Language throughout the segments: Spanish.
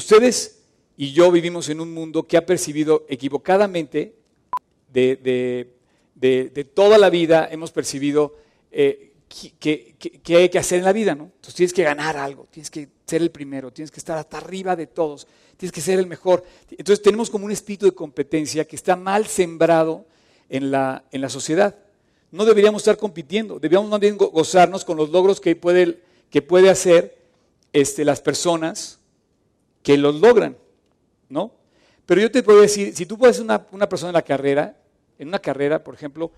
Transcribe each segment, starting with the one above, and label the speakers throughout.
Speaker 1: ustedes y yo vivimos en un mundo que ha percibido equivocadamente de, toda la vida, hemos percibido eh, que, hay que hacer en la vida, ¿no? Entonces tienes que ganar algo, tienes que ser el primero, tienes que estar hasta arriba de todos, tienes que ser el mejor. Entonces tenemos como un espíritu de competencia que está mal sembrado en la, en la sociedad. No deberíamos estar compitiendo, deberíamos más bien gozarnos con los logros que puede, que puede hacer este, las personas que los logran, ¿no? Pero yo te puedo decir, si tú puedes una, una persona en la carrera, en una carrera, por ejemplo,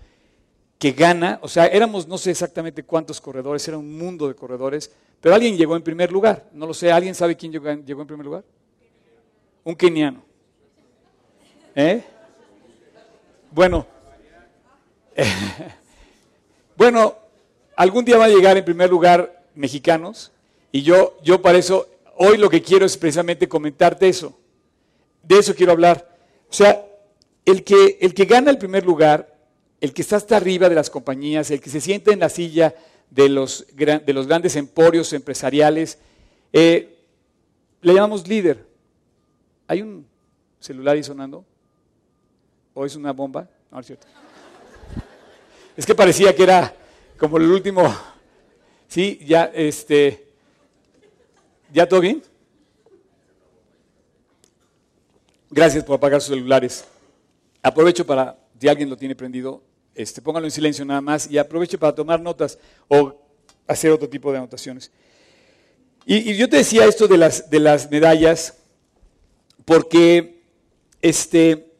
Speaker 1: que gana, o sea, éramos no sé exactamente cuántos corredores, era un mundo de corredores, pero alguien llegó en primer lugar, no lo sé, ¿alguien sabe quién llegó, en primer lugar? Un keniano. ¿Eh? Bueno, bueno, algún día va a llegar en primer lugar mexicanos y yo, yo para eso, hoy lo que quiero es precisamente comentarte eso. De eso quiero hablar. O sea, el que, el que gana el primer lugar el que está hasta arriba de las compañías, el que se siente en la silla de los, de los grandes emporios empresariales, eh, le llamamos líder. ¿Hay un celular ahí sonando? ¿O es una bomba? No, es cierto. Es que parecía que era como el último. Sí, ya, este. ¿Ya todo bien? Gracias por apagar sus celulares. Aprovecho para, si alguien lo tiene prendido, este, póngalo en silencio nada más y aproveche para tomar notas o hacer otro tipo de anotaciones. Y, yo te decía esto de las, de las medallas porque este,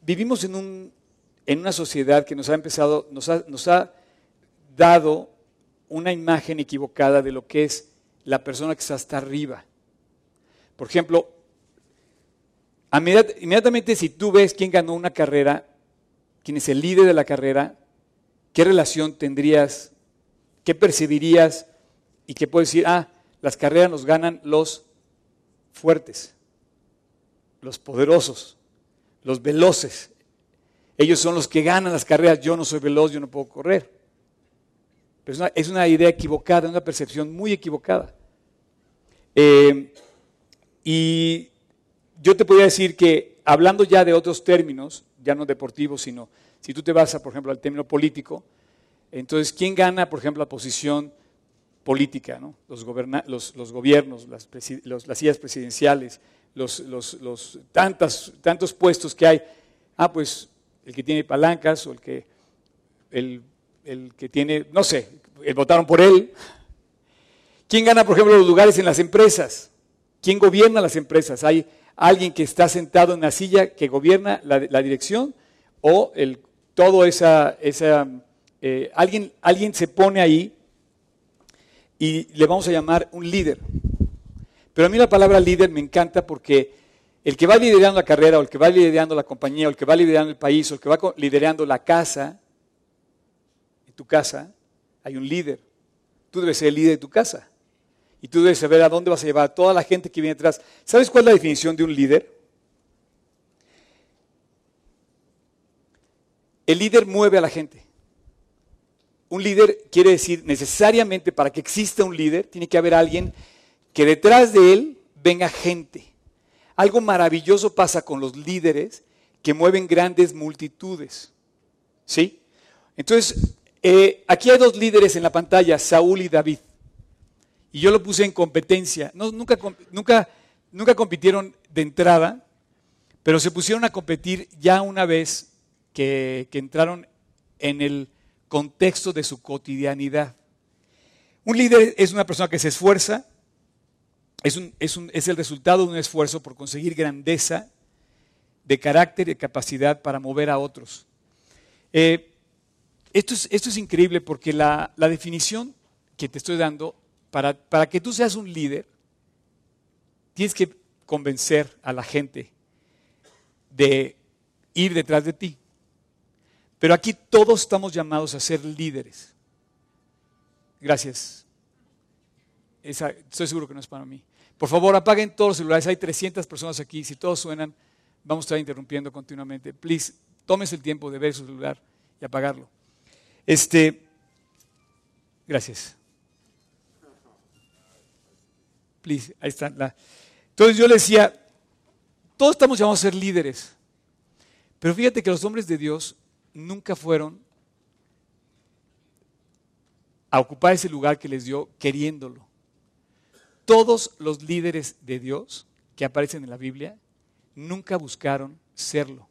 Speaker 1: vivimos en, un, en una sociedad que nos ha empezado, nos ha, nos ha dado una imagen equivocada de lo que es la persona que está hasta arriba. Por ejemplo, inmediatamente si tú ves quién ganó una carrera, quién es el líder de la carrera, qué relación tendrías, qué percibirías y qué puedes decir, ah, las carreras nos ganan los fuertes, los poderosos, los veloces. Ellos son los que ganan las carreras, yo no soy veloz, yo no puedo correr. Es una, es una idea equivocada, una percepción muy equivocada. Eh, y yo te podría decir que, hablando ya de otros términos, ya no deportivo, sino si tú te vas, a, por ejemplo, al término político, entonces, ¿quién gana, por ejemplo, la posición política? Los, los, gobiernos, las, las, sillas presidenciales, los, tantos puestos que hay. Ah, pues el que tiene palancas o el que, el que tiene, no sé, votaron por él. ¿Quién gana, por ejemplo, los lugares en las empresas? ¿Quién gobierna las empresas? Hay alguien que está sentado en la silla que gobierna la, dirección o el, todo esa, esa eh, alguien, alguien se pone ahí y le vamos a llamar un líder. Pero a mí la palabra líder me encanta porque el que va liderando la carrera, el que va liderando la compañía, el que va liderando el país, el que va liderando la casa, en tu casa hay un líder. Tú debes ser el líder de tu casa. Y tú debes saber a dónde vas a llevar a toda la gente que viene atrás. ¿Sabes cuál es la definición de un líder? El líder mueve a la gente. Un líder quiere decir necesariamente para que exista un líder, tiene que haber alguien que detrás de él venga gente. Algo maravilloso pasa con los líderes que mueven grandes multitudes. ¿Sí? Entonces, eh, aquí hay dos líderes en la pantalla, Saúl y David y yo lo puse en competencia. Nunca, nunca, nunca compitieron de entrada, pero se pusieron a competir ya una vez que, entraron en el contexto de su cotidianidad. Un líder es una persona que se esfuerza, es, el resultado de un esfuerzo por conseguir grandeza de carácter y capacidad para mover a otros. Eh, esto, es, esto, es, increíble porque la, la definición que te estoy dando para, que tú seas un líder, tienes que convencer a la gente de ir detrás de ti. Pero aquí todos estamos llamados a ser líderes. Gracias. estoy seguro que no es para mí. Por favor, apaguen todos los celulares. Hay 300 personas aquí. Si todos suenan, vamos a estar interrumpiendo continuamente. Please, tómese el tiempo de ver su celular y apagarlo. Este, gracias. Ahí está. Entonces yo le decía, todos estamos llamados a ser líderes, pero fíjate que los hombres de Dios nunca fueron a ocupar ese lugar que les dio queriéndolo. Todos los líderes de Dios que aparecen en la Biblia nunca buscaron serlo.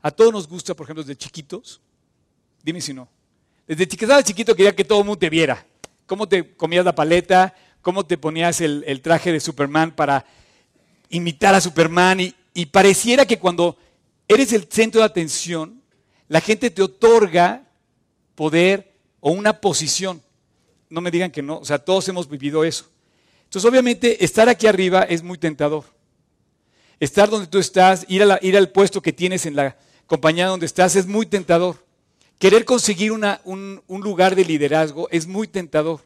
Speaker 1: A todos nos gusta, por ejemplo, desde chiquitos, dime si no, desde chiquito, chiquito quería que todo el mundo te viera, cómo te comías la paleta, cómo te ponías el, traje de Superman para imitar a Superman y, pareciera que cuando eres el centro de atención, la gente te otorga poder o una posición. No me digan que no, o sea, todos hemos vivido eso. Entonces, obviamente, estar aquí arriba es muy tentador. Estar donde tú estás, ir, al puesto que tienes en la compañía donde estás es muy tentador. Querer conseguir un lugar de liderazgo es muy tentador.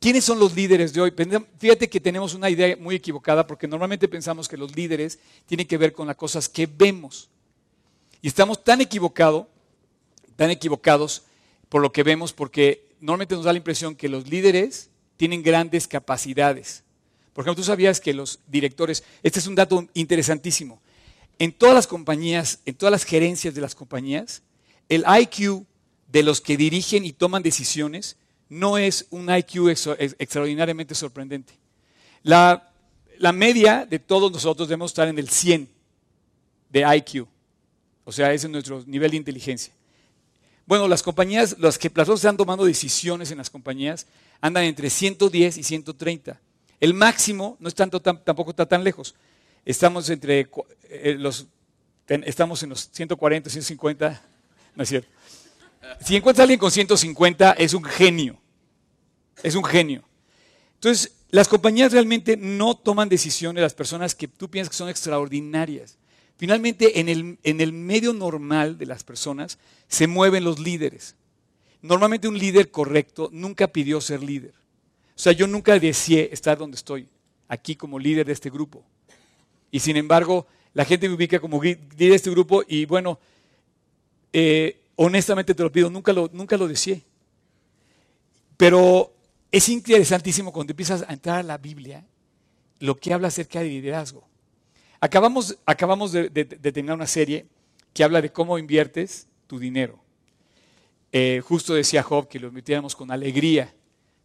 Speaker 1: ¿Quiénes son los líderes de hoy? Fíjate que tenemos una idea muy equivocada porque normalmente pensamos que los líderes tienen que ver con las cosas que vemos. Y estamos tan equivocados, tan equivocados por lo que vemos porque normalmente nos da la impresión que los líderes tienen grandes capacidades. Por ejemplo, tú sabías que los directores, este es un dato interesantísimo, en todas las compañías, en todas las gerencias de las compañías, el IQ de los que dirigen y toman decisiones no es un IQ extraordinariamente sorprendente. La, la media de todos nosotros debemos estar en el 100 de IQ. O sea, ese es nuestro nivel de inteligencia. Bueno, las compañías, las que personas están tomando decisiones en las compañías, andan entre 110 y 130. El máximo no es tanto, tampoco está tan lejos. Estamos entre eh, los, estamos en los 140, 150, no es cierto. Si encuentras a alguien con 150, es un genio. Es un genio. Entonces, las compañías realmente no toman decisiones las personas que tú piensas que son extraordinarias. Finalmente, en el, en el medio normal de las personas se mueven los líderes. Normalmente un líder correcto nunca pidió ser líder. O sea, yo nunca deseé estar donde estoy, aquí como líder de este grupo. Y sin embargo, la gente me ubica como líder de este grupo y bueno, eh, honestamente te lo pido, nunca lo, nunca lo deseé. Pero es interesantísimo cuando empiezas a entrar a la Biblia, lo que habla acerca de liderazgo. Acabamos, acabamos de, terminar una serie que habla de cómo inviertes tu dinero. Eh, justo decía Job que lo invirtiéramos con alegría.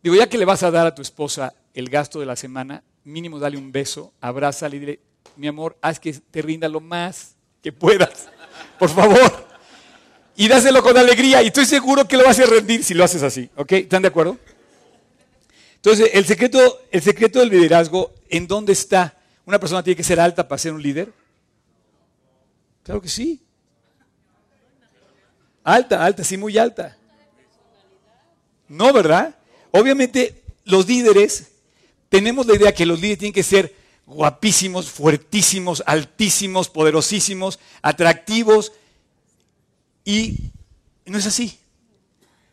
Speaker 1: Digo, ya que le vas a dar a tu esposa el gasto de la semana, mínimo dale un beso, abrázale y dile, mi amor, haz que te rinda lo más que puedas, por favor. Y dáselo con alegría y estoy seguro que lo vas a rendir si lo haces así. ¿Ok? ¿Están de acuerdo? Entonces, el secreto, el secreto del liderazgo, ¿en dónde está? ¿Una persona tiene que ser alta para ser un líder? Claro que sí. Alta, alta, sí, muy alta. No, ¿verdad? Obviamente los líderes, tenemos la idea que los líderes tienen que ser guapísimos, fuertísimos, altísimos, poderosísimos, atractivos, y no es así.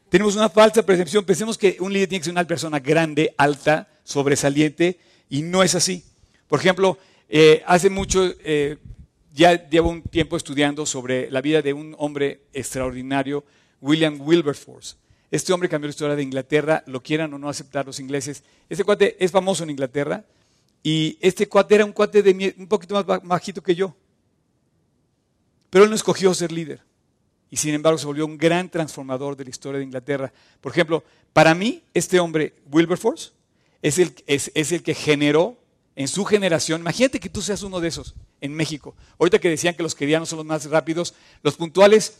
Speaker 1: Tenemos una falsa percepción, pensemos que un líder tiene que ser una persona grande, alta, sobresaliente, y no es así. Por ejemplo, eh, hace mucho, eh, ya llevo un tiempo estudiando sobre la vida de un hombre extraordinario, William Wilberforce. Este hombre cambió la historia de Inglaterra, lo quieran o no aceptar los ingleses. Este cuate es famoso en Inglaterra y este cuate era un cuate de un poquito más bajito que yo. Pero él no escogió ser líder y sin embargo se volvió un gran transformador de la historia de Inglaterra. Por ejemplo, para mí, este hombre, Wilberforce, es el, es, es el que generó en su generación, imagínate que tú seas uno de esos en México. Ahorita que decían que los querianos son los más rápidos, los puntuales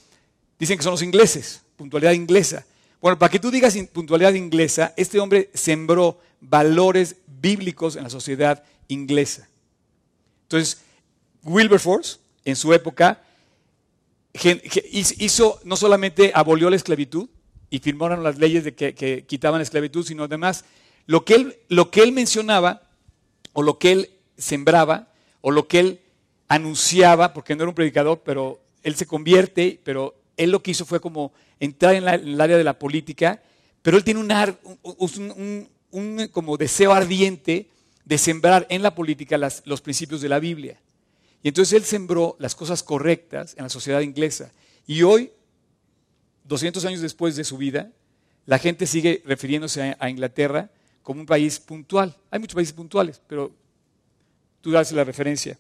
Speaker 1: dicen que son los ingleses, puntualidad inglesa. Bueno, para que tú digas puntualidad inglesa, este hombre sembró valores bíblicos en la sociedad inglesa. Entonces, Wilberforce, en su época, hizo, no solamente abolió la esclavitud y firmaron las leyes de que, quitaban la esclavitud, sino además lo que, él, lo que él mencionaba o lo que él sembraba o lo que él anunciaba, porque no era un predicador, pero él se convierte, pero él lo que hizo fue como entrar en, el área de la política, pero él tiene un, un, como deseo ardiente de sembrar en la política los principios de la Biblia. Y entonces él sembró las cosas correctas en la sociedad inglesa. Y hoy, 200 años después de su vida, la gente sigue refiriéndose a Inglaterra como un país puntual. Hay muchos países puntuales, pero tú das la referencia.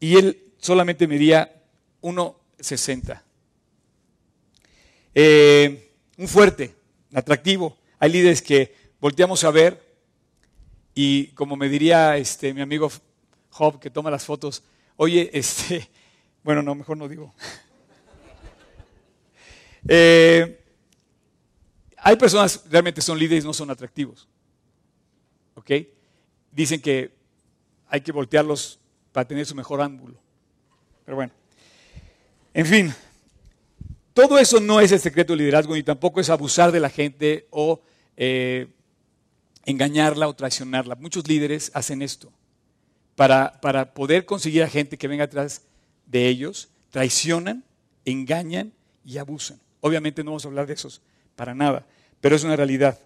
Speaker 1: Y él solamente medía 1,60. Eh, un fuerte, atractivo. Hay líderes que volteamos a ver y como me diría este, mi amigo Job que toma las fotos, oye, este, bueno, no, mejor no digo. Eh, hay personas que realmente son líderes y no son atractivos. ¿Ok? Dicen que hay que voltearlos para tener su mejor ángulo. Pero bueno. En fin, todo eso no es el secreto del liderazgo, ni tampoco es abusar de la gente o eh, engañarla o traicionarla. Muchos líderes hacen esto. Para, para poder conseguir a gente que venga atrás de ellos, traicionan, engañan y abusan. Obviamente no vamos a hablar de esos para nada, pero es una realidad.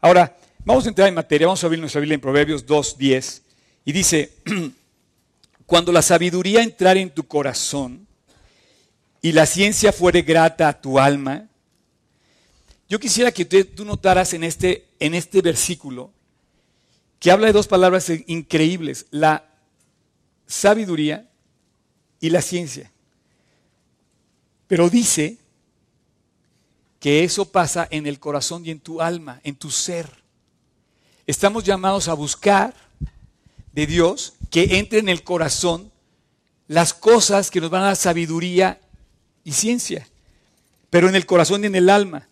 Speaker 1: Ahora, vamos a entrar en materia, vamos a abrir nuestra Biblia en Proverbios 2, 10, y dice, cuando la sabiduría entrar en tu corazón, y la ciencia fuere grata a tu alma, yo quisiera que tú notaras en este, en este versículo que habla de dos palabras increíbles, la sabiduría y la ciencia. Pero dice que eso pasa en el corazón y en tu alma, en tu ser. Estamos llamados a buscar de Dios que entre en el corazón las cosas que nos van a dar sabiduría y ciencia, pero en el corazón y en el alma.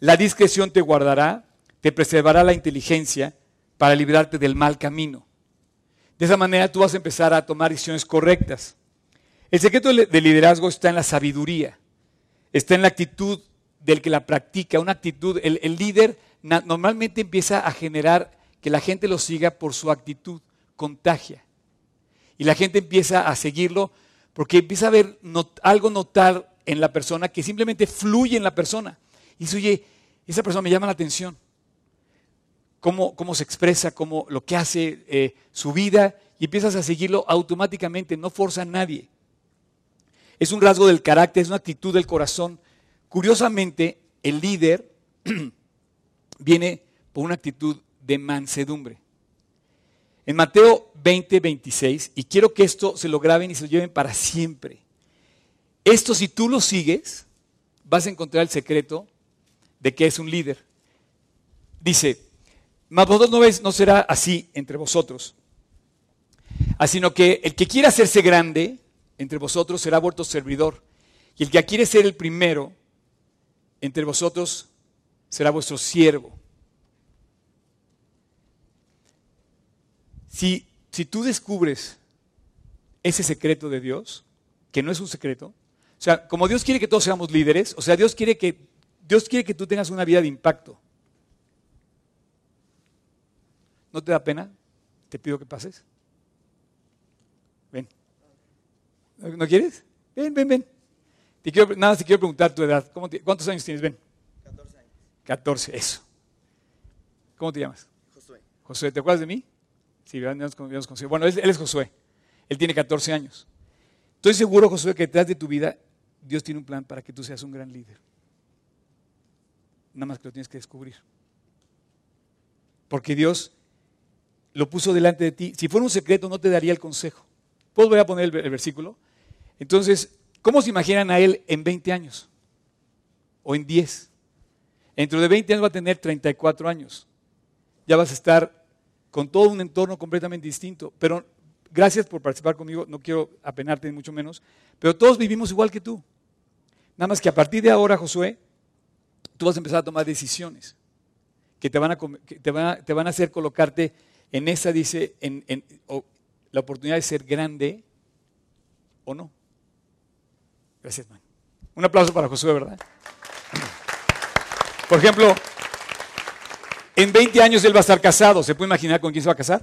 Speaker 1: La discreción te guardará, te preservará la inteligencia para librarte del mal camino. De esa manera tú vas a empezar a tomar decisiones correctas. El secreto del liderazgo está en la sabiduría, está en la actitud del que la practica, una actitud, el, líder normalmente empieza a generar que la gente lo siga por su actitud, contagia. Y la gente empieza a seguirlo porque empieza a ver algo notar en la persona que simplemente fluye en la persona. Y dice, oye, esa persona me llama la atención. Cómo, cómo se expresa, cómo lo que hace, eh, su vida, y empiezas a seguirlo automáticamente, no forza a nadie. Es un rasgo del carácter, es una actitud del corazón. Curiosamente, el líder viene por una actitud de mansedumbre. En Mateo 20, 26, y quiero que esto se lo graben y se lo lleven para siempre. Esto si tú lo sigues, vas a encontrar el secreto de que es un líder. Dice, mas vosotros no, ves, no será así entre vosotros, sino que el que quiera hacerse grande entre vosotros será vuelto servidor, y el que quiere ser el primero entre vosotros será vuestro siervo. Si, tú descubres ese secreto de Dios, que no es un secreto, o sea, como Dios quiere que todos seamos líderes, o sea, Dios quiere que, Dios quiere que tú tengas una vida de impacto. ¿No te da pena? Te pido que pases. Ven. ¿No quieres? Ven, ven, ven. nada más te quiero preguntar tu edad. ¿Cuántos años tienes? Ven. 14 años. 14, eso. ¿Cómo te llamas? Josué. Josué, ¿te acuerdas de mí? Sí, Bueno, él, es Josué. Él tiene 14 años. Estoy seguro, Josué, que detrás de tu vida Dios tiene un plan para que tú seas un gran líder. Nada más que lo tienes que descubrir. Porque Dios lo puso delante de ti. Si fuera un secreto, no te daría el consejo. ¿Puedo volver a poner el, versículo? Entonces, ¿cómo se imaginan a él en 20 años? O en 10. Dentro de 20 años va a tener 34 años. Ya vas a estar con todo un entorno completamente distinto. Pero gracias por participar conmigo, no quiero apenarte ni mucho menos, pero todos vivimos igual que tú. Nada más que a partir de ahora, Josué, tú vas a empezar a tomar decisiones que te van a, te van a, hacer colocarte en esa, dice, la oportunidad de ser grande o no. Gracias, man. Un aplauso para Josué, ¿verdad? Por ejemplo, en 20 años él va a estar casado. ¿Se puede imaginar con quién se va a casar?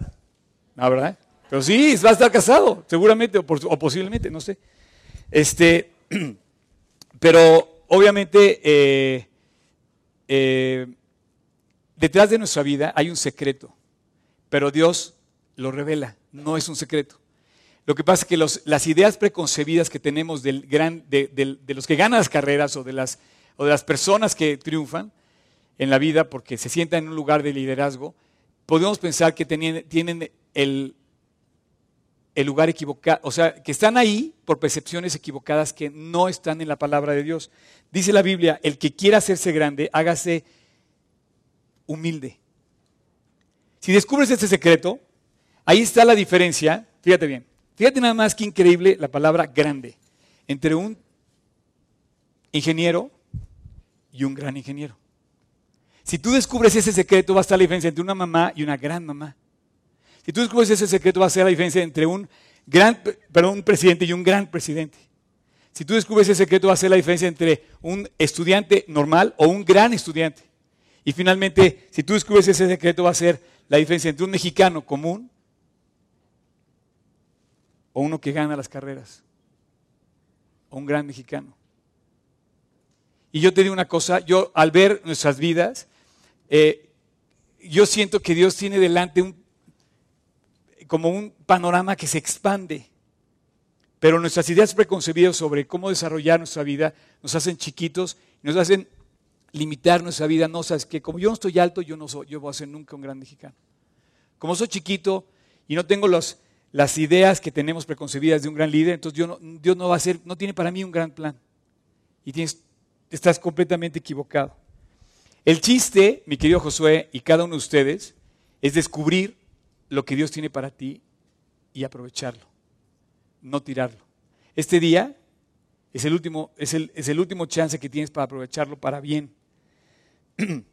Speaker 1: No, ¿verdad? Pero sí, va a estar casado, seguramente, o, posiblemente, no sé. Este, pero obviamente, eh, eh, detrás de nuestra vida hay un secreto, pero Dios lo revela, no es un secreto. Lo que pasa es que las ideas preconcebidas que tenemos de, los que ganan las carreras o de las, o de las personas que triunfan, en la vida porque se sientan en un lugar de liderazgo, podemos pensar que tienen, el, el lugar equivocado, o sea, que están ahí por percepciones equivocadas que no están en la palabra de Dios. Dice la Biblia, el que quiera hacerse grande, hágase humilde. Si descubres este secreto, ahí está la diferencia, fíjate bien, fíjate nada más que increíble la palabra grande, entre un ingeniero y un gran ingeniero. Si tú descubres ese secreto, va a estar la diferencia entre una mamá y una gran mamá. Si tú descubres ese secreto, va a ser la diferencia entre un, gran, un presidente y un gran presidente. Si tú descubres ese secreto, va a ser la diferencia entre un estudiante normal o un gran estudiante. Y finalmente, si tú descubres ese secreto, va a ser la diferencia entre un mexicano común o uno que gana las carreras, o un gran mexicano. Y yo te digo una cosa, yo al ver nuestras vidas, eh, yo siento que Dios tiene delante un como un panorama que se expande. Pero nuestras ideas preconcebidas sobre cómo desarrollar nuestra vida nos hacen chiquitos, nos hacen limitar nuestra vida. No, sabes que como yo no estoy alto, yo no soy, yo voy a ser nunca un gran mexicano. Como soy chiquito y no tengo las ideas que tenemos preconcebidas de un gran líder, entonces Dios no, Dios no va a ser, no tiene para mí un gran plan. Y tienes, estás completamente equivocado. El chiste, mi querido Josué y cada uno de ustedes, es descubrir lo que Dios tiene para ti y aprovecharlo, no tirarlo. Este día es el último, es el, es el último chance que tienes para aprovecharlo para bien.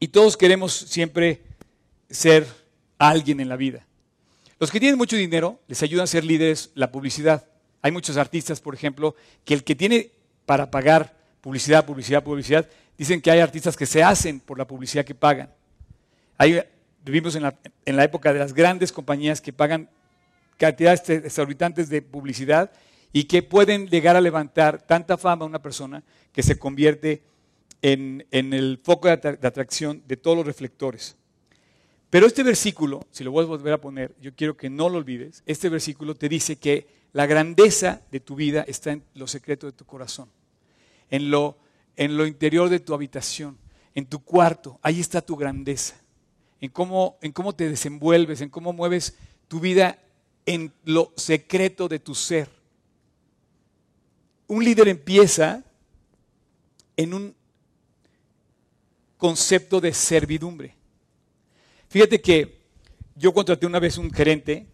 Speaker 1: y todos queremos siempre ser alguien en la vida. Los que tienen mucho dinero les ayuda a ser líderes la publicidad. Hay muchos artistas, por ejemplo, que el que tiene para pagar publicidad, publicidad, publicidad, dicen que hay artistas que se hacen por la publicidad que pagan. Hay vivimos en la, época de las grandes compañías que pagan cantidades exorbitantes de publicidad y que pueden llegar a levantar tanta fama a una persona que se convierte en, el foco de, atracción de todos los reflectores. Pero este versículo, si lo vuelvo a volver a poner, yo quiero que no lo olvides, este versículo te dice que la grandeza de tu vida está en lo secreto de tu corazón, en lo, en lo interior de tu habitación, en tu cuarto, ahí está tu grandeza en cómo, en cómo te desenvuelves, en cómo mueves tu vida en lo secreto de tu ser. Un líder empieza en un concepto de servidumbre. Fíjate que yo contraté una vez un gerente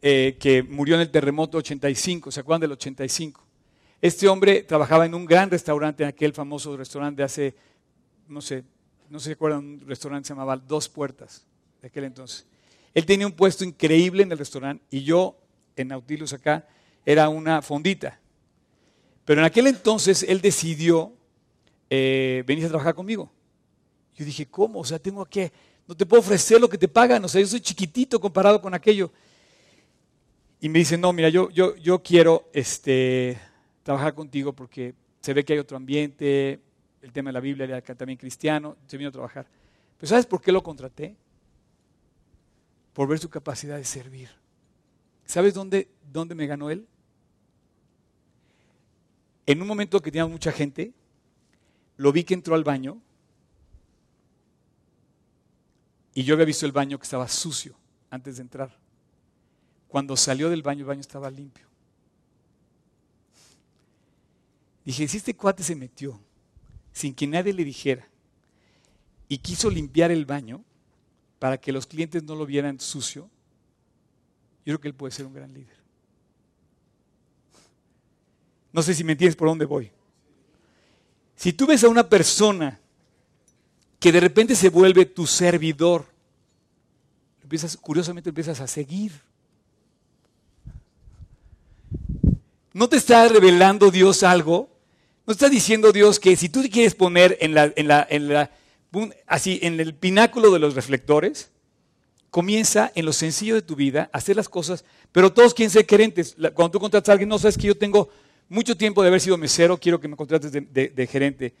Speaker 1: eh, que murió en el terremoto 85, ¿se acuerdan del 85? Este hombre trabajaba en un gran restaurante, en aquel famoso restaurante de hace, no sé, no se acuerdan, un restaurante se llamaba Dos Puertas, de aquel entonces. Él tenía un puesto increíble en el restaurante y yo, en Nautilus acá, era una fondita. Pero en aquel entonces él decidió eh, venir a trabajar conmigo. Yo dije, ¿cómo? O sea, tengo que, no te puedo ofrecer lo que te pagan, o sea, yo soy chiquitito comparado con aquello. Y me dice, no, mira, yo, yo, yo quiero este, trabajar contigo porque se ve que hay otro ambiente, el tema de la Biblia, era también cristiano, se vino a trabajar. Pero ¿sabes por qué lo contraté? Por ver su capacidad de servir. ¿Sabes dónde, dónde me ganó él? En un momento que tenía mucha gente, lo vi que entró al baño y yo había visto el baño que estaba sucio antes de entrar. Cuando salió del baño, el baño estaba limpio. Dije, si este cuate se metió sin que nadie le dijera, y quiso limpiar el baño para que los clientes no lo vieran sucio, yo creo que él puede ser un gran líder. No sé si me entiendes por dónde voy. Si tú ves a una persona que de repente se vuelve tu servidor, empiezas, curiosamente empiezas a seguir. ¿No te está revelando Dios algo ¿No está diciendo Dios que si tú te quieres poner en, la, en, la, en, la, así, en el pináculo de los reflectores, comienza en lo sencillo de tu vida a hacer las cosas, pero todos quieren ser gerentes. Cuando tú contratas a alguien, no sabes que yo tengo mucho tiempo de haber sido mesero, quiero que me contrates de, gerente.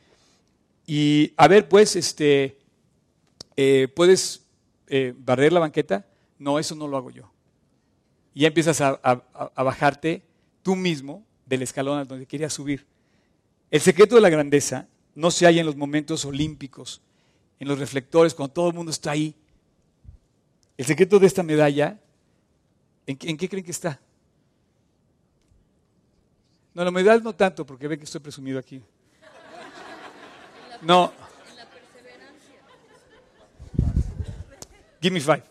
Speaker 1: Y a ver, pues, este, eh, ¿puedes eh, barrer la banqueta? No, eso no lo hago yo. Y ya empiezas a, bajarte tú mismo del escalón al donde querías subir. El secreto de la grandeza no se halla en los momentos olímpicos, en los reflectores, cuando todo el mundo está ahí. El secreto de esta medalla ¿En, qué- en qué creen que está? No, la humildad no tanto, porque ven que estoy presumido aquí. No. Give me five.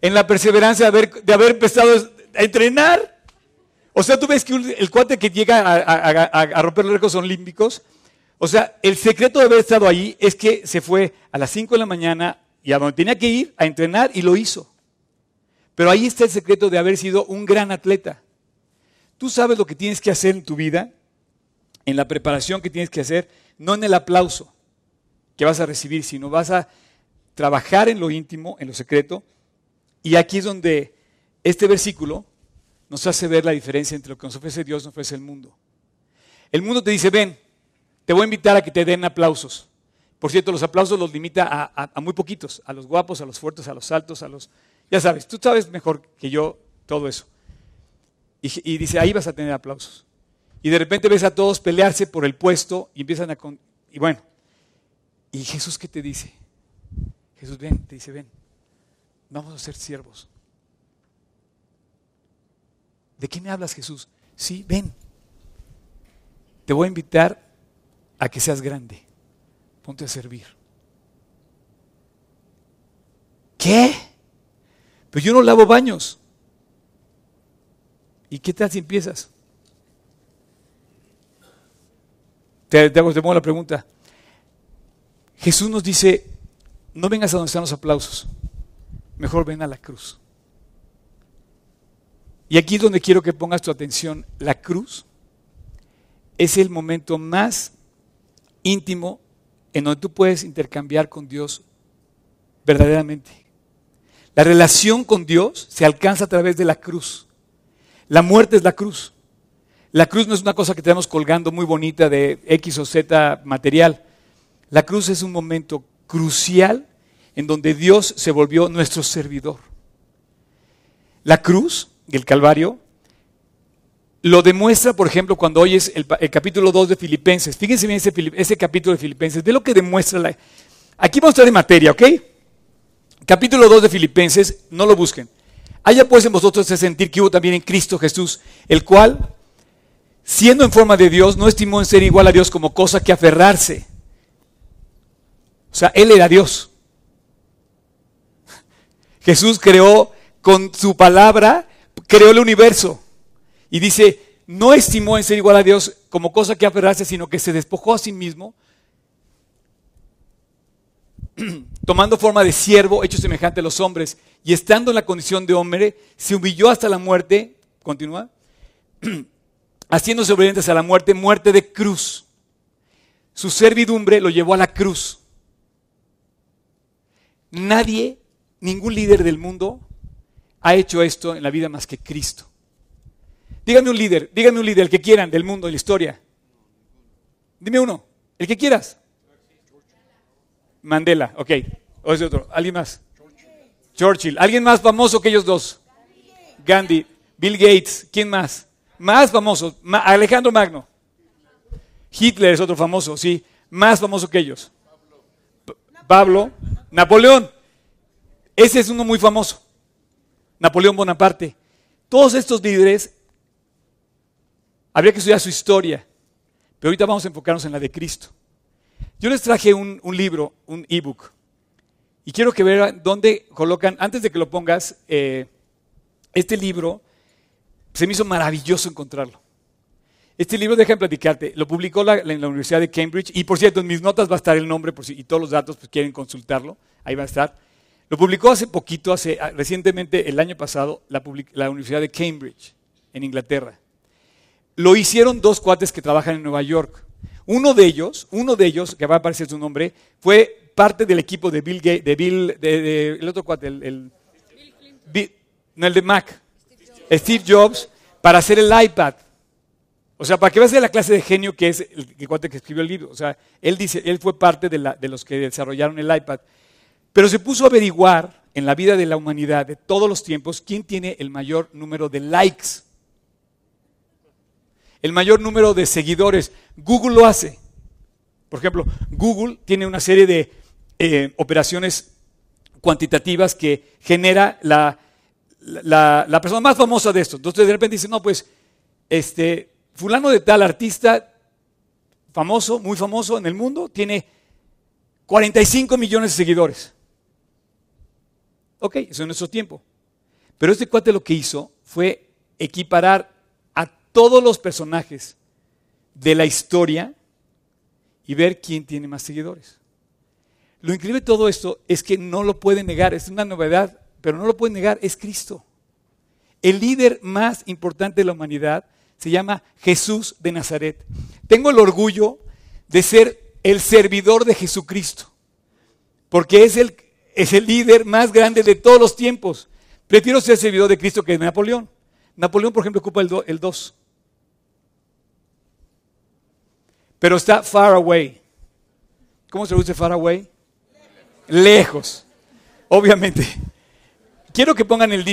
Speaker 1: En la perseverancia de haber, de haber empezado a entrenar. O sea, tú ves que el cuate que llega a romper los récords olímpicos, o sea, el secreto de haber estado ahí es que se fue a las 5 de la mañana y a donde tenía que ir a entrenar y lo hizo. Pero ahí está el secreto de haber sido un gran atleta. Tú sabes lo que tienes que hacer en tu vida, en la preparación que tienes que hacer, no en el aplauso que vas a recibir, sino vas a trabajar en lo íntimo, en lo secreto. Y aquí es donde este versículo nos hace ver la diferencia entre lo que nos ofrece Dios y nos ofrece el mundo. El mundo te dice, ven, te voy a invitar a que te den aplausos. Por cierto, los aplausos los limita a, muy poquitos, a los guapos, a los fuertes, a los altos, a los... Ya sabes, tú sabes mejor que yo todo eso. Y, y dice, ahí vas a tener aplausos. Y de repente ves a todos pelearse por el puesto y empiezan a... con- Y bueno, ¿y Jesús qué te dice? Jesús, ven, te dice, ven, vamos a ser siervos. ¿De qué me hablas, Jesús? Sí, ven. Te voy a invitar a que seas grande. Ponte a servir. ¿Qué? Pero yo no lavo baños. ¿Y qué tal si empiezas? Te, hago te pongo la pregunta. Jesús nos dice, no vengas a donde están los aplausos, mejor ven a la cruz. Y aquí es donde quiero que pongas tu atención. La cruz es el momento más íntimo en donde tú puedes intercambiar con Dios verdaderamente. La relación con Dios se alcanza a través de la cruz. La muerte es la cruz. La cruz no es una cosa que tenemos colgando muy bonita de X o Z material. La cruz es un momento crucial en donde Dios se volvió nuestro servidor. La cruz, el Calvario, lo demuestra, por ejemplo, cuando oyes el, capítulo 2 de Filipenses. Fíjense bien ese, capítulo de Filipenses. Ve lo que demuestra. La... Aquí vamos a estar en materia, ¿ok? Capítulo 2 de Filipenses, no lo busquen. Haya pues en vosotros ese sentir que hubo también en Cristo Jesús, el cual, siendo en forma de Dios, no estimó en ser igual a Dios como cosa que aferrarse. O sea, Él era Dios. Jesús creó con su palabra, creó el universo. Y dice, no estimó en ser igual a Dios como cosa que aferrarse, sino que se despojó a sí mismo, tomando forma de siervo, hecho semejante a los hombres, y estando en la condición de hombre, se humilló hasta la muerte, continúa, haciéndose obedientes a la muerte, muerte de cruz. Su servidumbre lo llevó a la cruz. Nadie, ningún líder del mundo ha hecho esto en la vida más que Cristo. Dígame un líder, dígame un líder, el que quieran del mundo, de la historia. Dime uno, el que quieras. Mandela, ok. O ese otro, alguien más. Churchill, alguien más famoso que ellos dos. Gandhi, Bill Gates, ¿quién más? Más famoso, Alejandro Magno. Hitler es otro famoso, sí, más famoso que ellos. Pablo, Napoleón. Ese es uno muy famoso. Napoleón Bonaparte. Todos estos líderes, habría que estudiar su historia, pero ahorita vamos a enfocarnos en la de Cristo. Yo les traje un, un libro, un ebook, y quiero que vean dónde colocan, antes de que lo pongas, eh, este libro, se me hizo maravilloso encontrarlo. Este libro, déjame platicarte, lo publicó la, en la Universidad de Cambridge, y por cierto, en mis notas va a estar el nombre por si, y todos los datos, pues quieren consultarlo, ahí va a estar. Lo publicó hace poquito, hace, ah, recientemente, el año pasado, la, public- la Universidad de Cambridge, en Inglaterra. Lo hicieron dos cuates que trabajan en Nueva York. Uno de ellos, uno de ellos, que va a aparecer su nombre, fue parte del equipo de Bill Gates, de Bill, de, de- el otro cuate, el, el- Bi- no, el de Mac, Steve Jobs, para hacer el iPad. O sea, para que veas la clase de genio que es el, cuate que escribió el libro. O sea, él dice, él fue parte de, los que desarrollaron el iPad. Pero se puso a averiguar en la vida de la humanidad de todos los tiempos quién tiene el mayor número de likes el mayor número de seguidores. Google lo hace. Por ejemplo, Google tiene una serie de eh, operaciones cuantitativas que genera la, la, la persona más famosa de esto. Entonces de repente dice, no, pues, este, fulano de tal artista famoso, muy famoso en el mundo, tiene 45 millones de seguidores. Ok, eso en nuestro tiempo. Pero este cuate lo que hizo fue equiparar a todos los personajes de la historia y ver quién tiene más seguidores. Lo increíble de todo esto es que no lo puede negar, es una novedad, pero no lo puede negar, es Cristo. El líder más importante de la humanidad se llama Jesús de Nazaret. Tengo el orgullo de ser el servidor de Jesucristo, porque es el, es el líder más grande de todos los tiempos. Prefiero ser servidor de Cristo que de Napoleón. Napoleón, por ejemplo, ocupa el 2. Pero está far away. ¿Cómo se traduce far away? Lejos. Obviamente. Quiero que pongan el,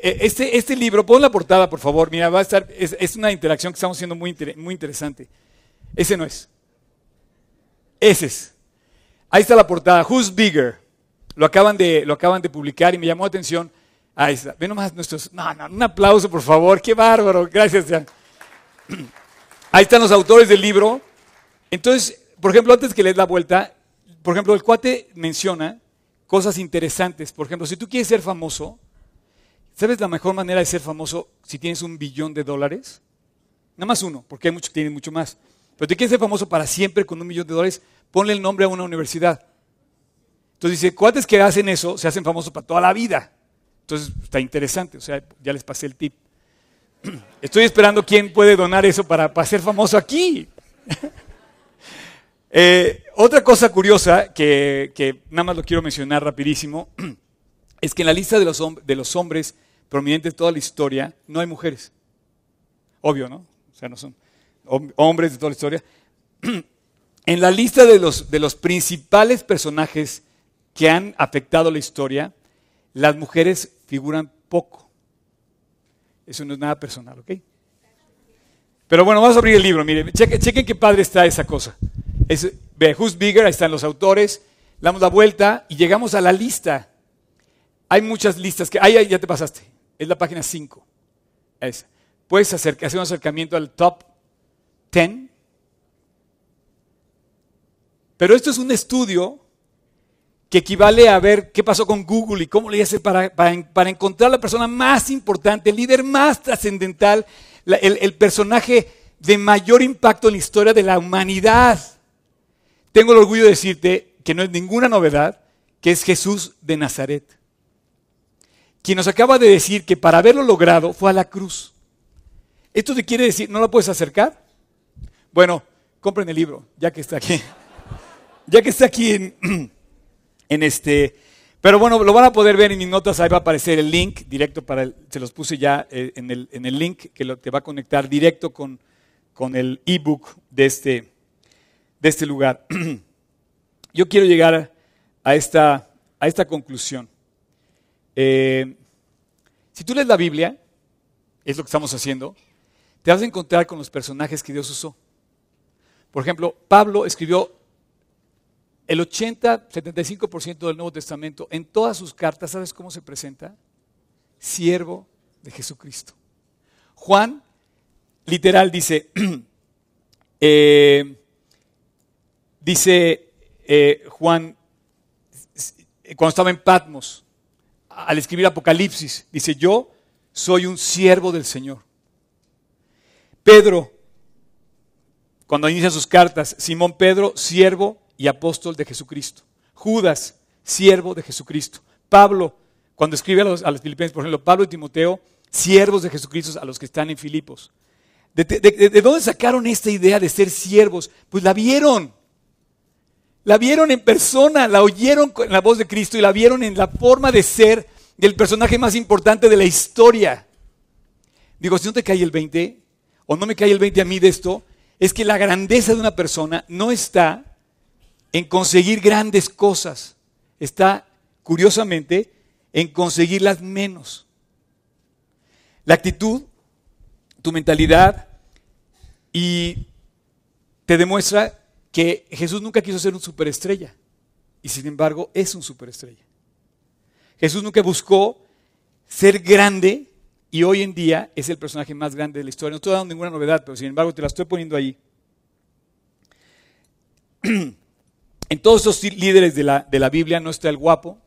Speaker 1: este, este libro, pon la portada, por favor. Mira, va a estar, es, una interacción que estamos haciendo muy, interesante. Ese no es. Ese es. Ahí está la portada. Who's Bigger? Lo acaban de, lo acaban de publicar y me llamó la atención. Ahí está. Ven nomás nuestros. No, no, un aplauso, por favor. Qué bárbaro. Gracias, Jan. Ahí están los autores del libro. Entonces, por ejemplo, antes que le la vuelta, por ejemplo, el cuate menciona cosas interesantes. Por ejemplo, si tú quieres ser famoso, ¿sabes la mejor manera de ser famoso si tienes un billón de dólares? Nada más uno, porque hay muchos que tienen mucho más. Pero si quieres ser famoso para siempre con un millón de dólares, ponle el nombre a una universidad. Entonces dice, cuates que hacen eso se hacen famosos para toda la vida. Entonces está interesante, o sea, ya les pasé el tip. Estoy esperando quién puede donar eso para, para ser famoso aquí. Eh, otra cosa curiosa que, nada más lo quiero mencionar rapidísimo es que en la lista de los, de los hombres prominentes de toda la historia no hay mujeres. Obvio, ¿no? O sea, no son hombres de toda la historia. En la lista de los, de los principales personajes que han afectado la historia, las mujeres figuran poco. Eso no es nada personal, ¿ok? Pero bueno, vamos a abrir el libro. Miren, chequen, chequen qué padre está esa cosa. Es, ve, Who's Bigger, ahí están los autores, damos la vuelta y llegamos a la lista. Hay muchas listas que, ahí ya te pasaste, es la página 5. Puedes hacer, hacer un acercamiento al top 10. Pero esto es un estudio que equivale a ver qué pasó con Google y cómo le hace para, encontrar la persona más importante, el líder más trascendental, el personaje de mayor impacto en la historia de la humanidad tengo el orgullo de decirte que no es ninguna novedad, que es Jesús de Nazaret, quien nos acaba de decir que para haberlo logrado fue a la cruz. ¿Esto te quiere decir, no lo puedes acercar? Bueno, compren el libro, ya que está aquí. Ya que está aquí en, este... Pero bueno, lo van a poder ver en mis notas, ahí va a aparecer el link directo para el, se los puse ya eh, en, el, en el link que te va a conectar directo con, con el ebook de este, de este lugar. Yo quiero llegar a esta, a esta conclusión. Eh, si tú lees la Biblia, es lo que estamos haciendo, te vas a encontrar con los personajes que Dios usó. Por ejemplo, Pablo escribió el 80-75% del Nuevo Testamento en todas sus cartas, ¿sabes cómo se presenta? Siervo de Jesucristo. Juan, literal, dice, eh, Dice eh, Juan, cuando estaba en Patmos, al escribir Apocalipsis, dice, yo soy un siervo del Señor. Pedro, cuando inicia sus cartas, Simón Pedro, siervo y apóstol de Jesucristo. Judas, siervo de Jesucristo. Pablo, cuando escribe a los, a filipenses, por ejemplo, Pablo y Timoteo, siervos de Jesucristo a los que están en Filipos. de, dónde sacaron esta idea de ser siervos? Pues la vieron. La vieron en persona, la oyeron en la voz de Cristo y la vieron en la forma de ser del personaje más importante de la historia. Digo, si no te cae el 20, o no me cae el 20 a mí de esto, es que la grandeza de una persona no está en conseguir grandes cosas, está, curiosamente, en conseguirlas menos. La actitud, tu mentalidad, y te demuestra que Jesús nunca quiso ser un superestrella y sin embargo es un superestrella. Jesús nunca buscó ser grande y hoy en día es el personaje más grande de la historia. No estoy dando ninguna novedad, pero sin embargo te la estoy poniendo ahí. En todos estos líderes de la, de la Biblia no está el guapo,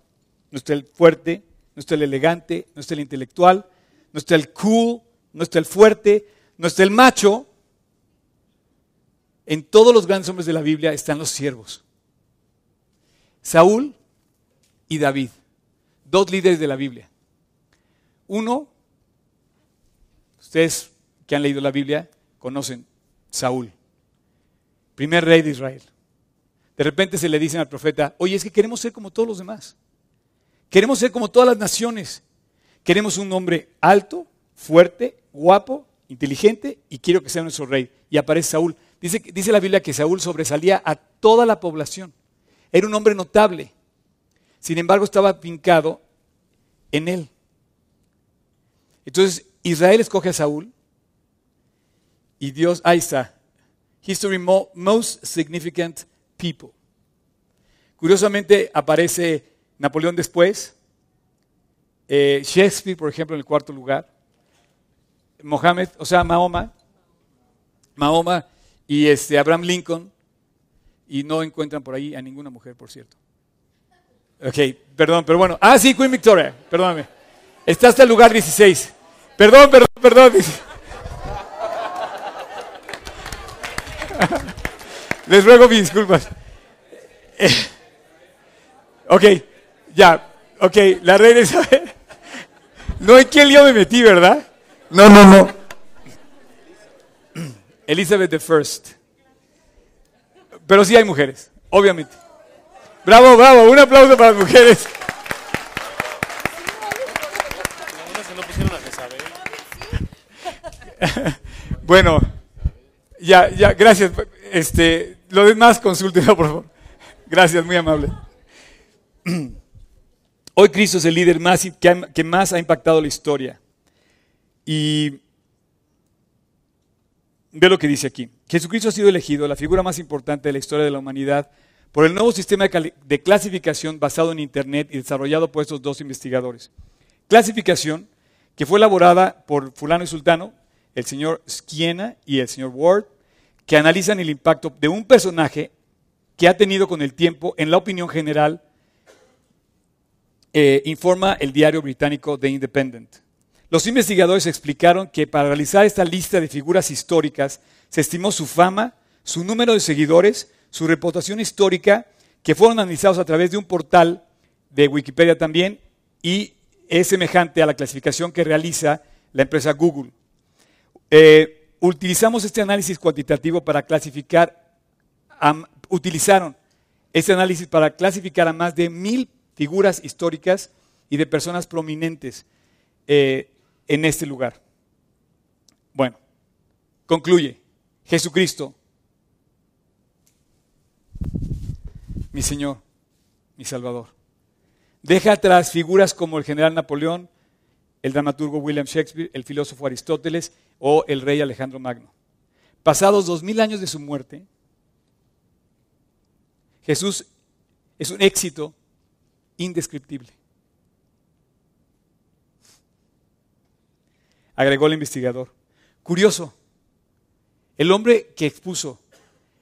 Speaker 1: no está el fuerte, no está el elegante, no está el intelectual, no está el cool, no está el fuerte, no está el macho. En todos los grandes hombres de la Biblia están los siervos. Saúl y David, dos líderes de la Biblia. Uno, ustedes que han leído la Biblia conocen Saúl, primer rey de Israel. De repente se le dicen al profeta, oye, es que queremos ser como todos los demás. Queremos ser como todas las naciones. Queremos un hombre alto, fuerte, guapo, inteligente y quiero que sea nuestro rey. Y aparece Saúl. Dice, dice la Biblia que Saúl sobresalía a toda la población. Era un hombre notable. Sin embargo, estaba fincado en él. Entonces, Israel escoge a Saúl y Dios, ahí está. History most significant people. Curiosamente aparece Napoleón después, eh, Shakespeare, por ejemplo, en el cuarto lugar, Mohammed, o sea, Mahoma, Mahoma y este, Abraham Lincoln, y no encuentran por ahí a ninguna mujer, por cierto. Ok, perdón, pero bueno. Ah, sí, Queen Victoria, perdóname. Está hasta el lugar 16. Perdón, perdón, perdón. Les ruego mis disculpas. ok, ya. Ok, la reina Isabel. No en qué lío me metí, ¿verdad? No, no, no. Elizabeth the First. Pero sí hay mujeres, obviamente. Bravo, bravo, un aplauso para las mujeres. bueno, ya, ya, gracias. Este, lo demás consúltenlo, por favor. Gracias, muy amable. Hoy Cristo es el líder más, que, más ha impactado la historia. Y ve lo que dice aquí. Jesucristo ha sido elegido la figura más importante de la historia de la humanidad por el nuevo sistema de clasificación basado en Internet y desarrollado por estos dos investigadores. Clasificación que fue elaborada por fulano y sultano, el señor Schiena y el señor Ward, que analizan el impacto de un personaje que ha tenido con el tiempo en la opinión general, eh, informa el diario británico The Independent. Los investigadores explicaron que para realizar esta lista de figuras históricas se estimó su fama, su número de seguidores, su reputación histórica, que fueron analizados a través de un portal de Wikipedia también y es semejante a la clasificación que realiza la empresa Google. Eh, utilizamos este análisis cuantitativo para clasificar, utilizaron este análisis para clasificar a más de mil figuras históricas y de personas prominentes eh, en este lugar. Bueno, concluye, Jesucristo, mi Señor, mi Salvador. Deja atrás figuras como el general Napoleón, el dramaturgo William Shakespeare, el filósofo Aristóteles o el rey Alejandro Magno. Pasados dos mil años de su muerte, Jesús es un éxito indescriptible. Agregó el investigador. Curioso, el hombre que expuso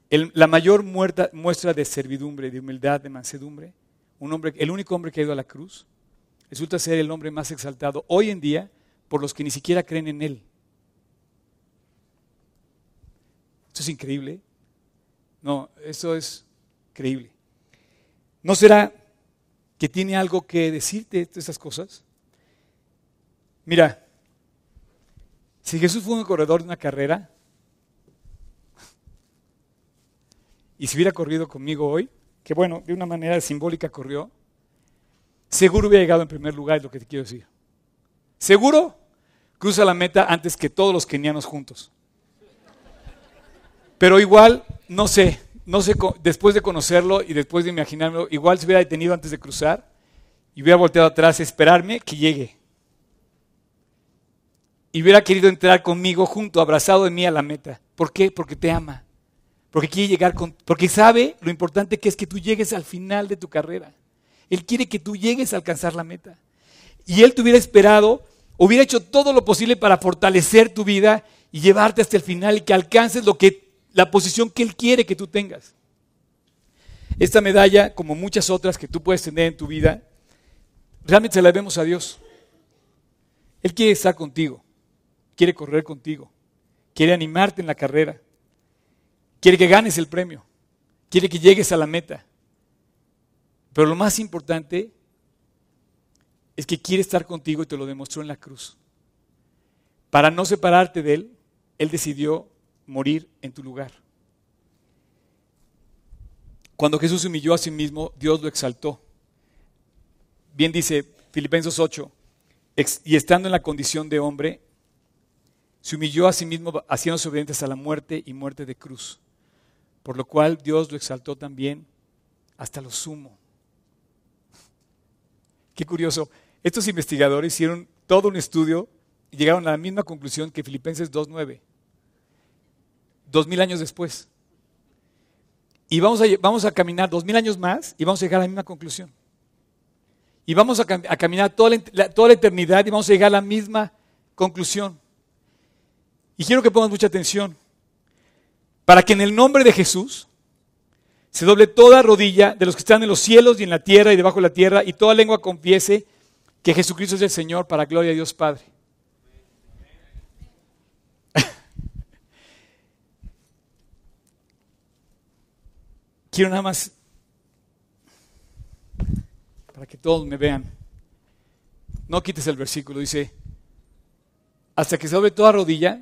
Speaker 1: la mayor muestra de servidumbre, de humildad, de mansedumbre, un hombre, el único hombre que ha ido a la cruz, resulta ser el hombre más exaltado hoy en día por los que ni siquiera creen en él. Esto es increíble. No, eso es increíble. ¿No será que tiene algo que decirte de esas cosas? Mira, si Jesús fue un corredor de una carrera y si hubiera corrido conmigo hoy, que bueno, de una manera simbólica corrió, seguro hubiera llegado en primer lugar, es lo que te quiero decir. Seguro cruza la meta antes que todos los kenianos juntos. Pero igual, no sé, no sé, después de conocerlo y después de imaginarlo, igual se hubiera detenido antes de cruzar y hubiera volteado atrás a esperarme que llegue. Y hubiera querido entrar conmigo junto, abrazado de mí a la meta. ¿Por qué? Porque te ama. Porque quiere llegar con, porque sabe lo importante que es que tú llegues al final de tu carrera. Él quiere que tú llegues a alcanzar la meta. y Él te hubiera esperado, hubiera hecho todo lo posible para fortalecer tu vida y llevarte hasta el final y que alcances lo que, la posición que Él quiere que tú tengas. Esta medalla, como muchas otras que tú puedes tener en tu vida, realmente se la debemos a Dios. Él quiere estar contigo, quiere correr contigo, quiere animarte en la carrera, quiere que ganes el premio, quiere que llegues a la meta. Pero lo más importante es que quiere estar contigo y te lo demostró en la cruz. Para no separarte de Él, Él decidió morir en tu lugar. Cuando Jesús se humilló a sí mismo, Dios lo exaltó. Bien dice Filipenses 8, y estando en la condición de hombre, se humilló a sí mismo haciéndose obedientes a la muerte y muerte de cruz, por lo cual Dios lo exaltó también hasta lo sumo. Qué curioso, estos investigadores hicieron todo un estudio y llegaron a la misma conclusión que Filipenses 2.9, dos mil años después. Y vamos a, vamos a caminar dos mil años más y vamos a llegar a la misma conclusión. Y vamos a, caminar toda toda la eternidad y vamos a llegar a la misma conclusión. Y quiero que pongas mucha atención. Para que en el nombre de Jesús se doble toda rodilla de los que están en los cielos y en la tierra y debajo de la tierra y toda lengua confiese que Jesucristo es el Señor para gloria de Dios Padre. Quiero nada más para que todos me vean. No quites el versículo, dice, hasta que se doble toda rodilla,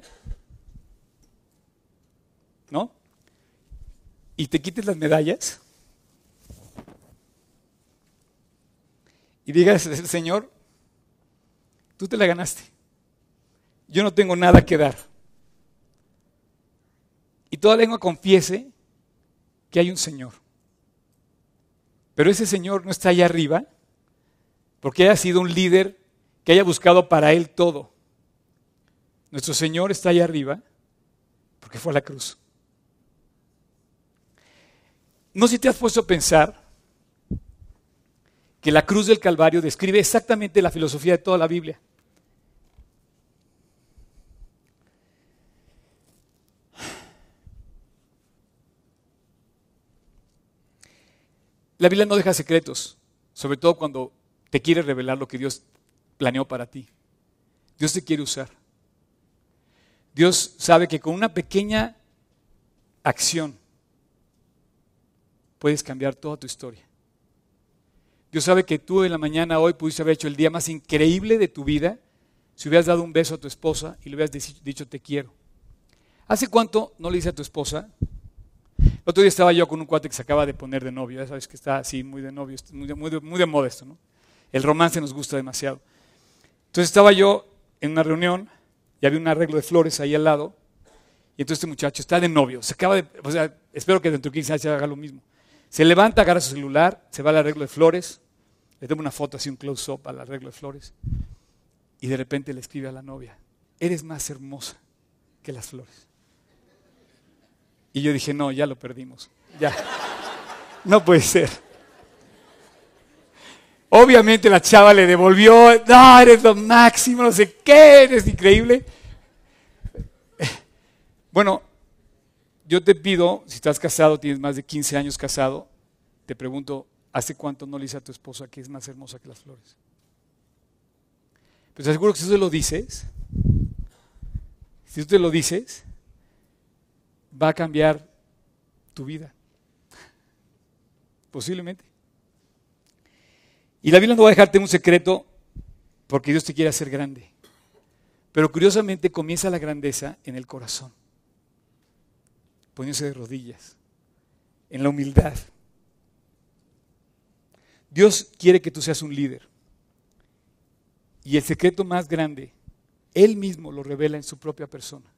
Speaker 1: ¿no? Y te quites las medallas y digas, Señor, tú te la ganaste. Yo no tengo nada que dar. Y toda lengua confiese que hay un Señor. Pero ese Señor no está allá arriba porque haya sido un líder que haya buscado para Él todo. Nuestro Señor está allá arriba porque fue a la cruz. No sé si te has puesto a pensar que la cruz del Calvario describe exactamente la filosofía de toda la Biblia. La Biblia no deja secretos, sobre todo cuando te quiere revelar lo que Dios planeó para ti. Dios te quiere usar. Dios sabe que con una pequeña acción puedes cambiar toda tu historia. Dios sabe que tú en la mañana hoy pudiste haber hecho el día más increíble de tu vida si hubieras dado un beso a tu esposa y le hubieras dicho te quiero. ¿Hace cuánto no le hice a tu esposa el otro día estaba yo con un cuate que se acaba de poner de novio, ya sabes que está así, muy de novio, muy de, muy de, moda esto, ¿no? El romance nos gusta demasiado. Entonces estaba yo en una reunión y había un arreglo de flores ahí al lado, y entonces este muchacho está de novio, se acaba de, o sea, espero que dentro de 15 años haga lo mismo. Se levanta, agarra su celular, se va al arreglo de flores, le toma una foto así, un close-up al arreglo de flores, y de repente le escribe a la novia, eres más hermosa que las flores. Y yo dije, no, ya lo perdimos. Ya. No puede ser. Obviamente la chava le devolvió, no, eres lo máximo, no sé qué, eres increíble. Bueno, yo te pido, si estás casado, tienes más de 15 años casado, te pregunto, ¿hace cuánto no le dice a tu esposa que es más hermosa que las flores? Pues te aseguro que si tú te lo dices, si tú te lo dices, va a cambiar tu vida. Posiblemente. Y la Biblia no va a dejarte un secreto porque Dios te quiere hacer grande. Pero curiosamente comienza la grandeza en el corazón, poniéndose de rodillas, en la humildad. Dios quiere que tú seas un líder. Y el secreto más grande, Él mismo lo revela en su propia persona.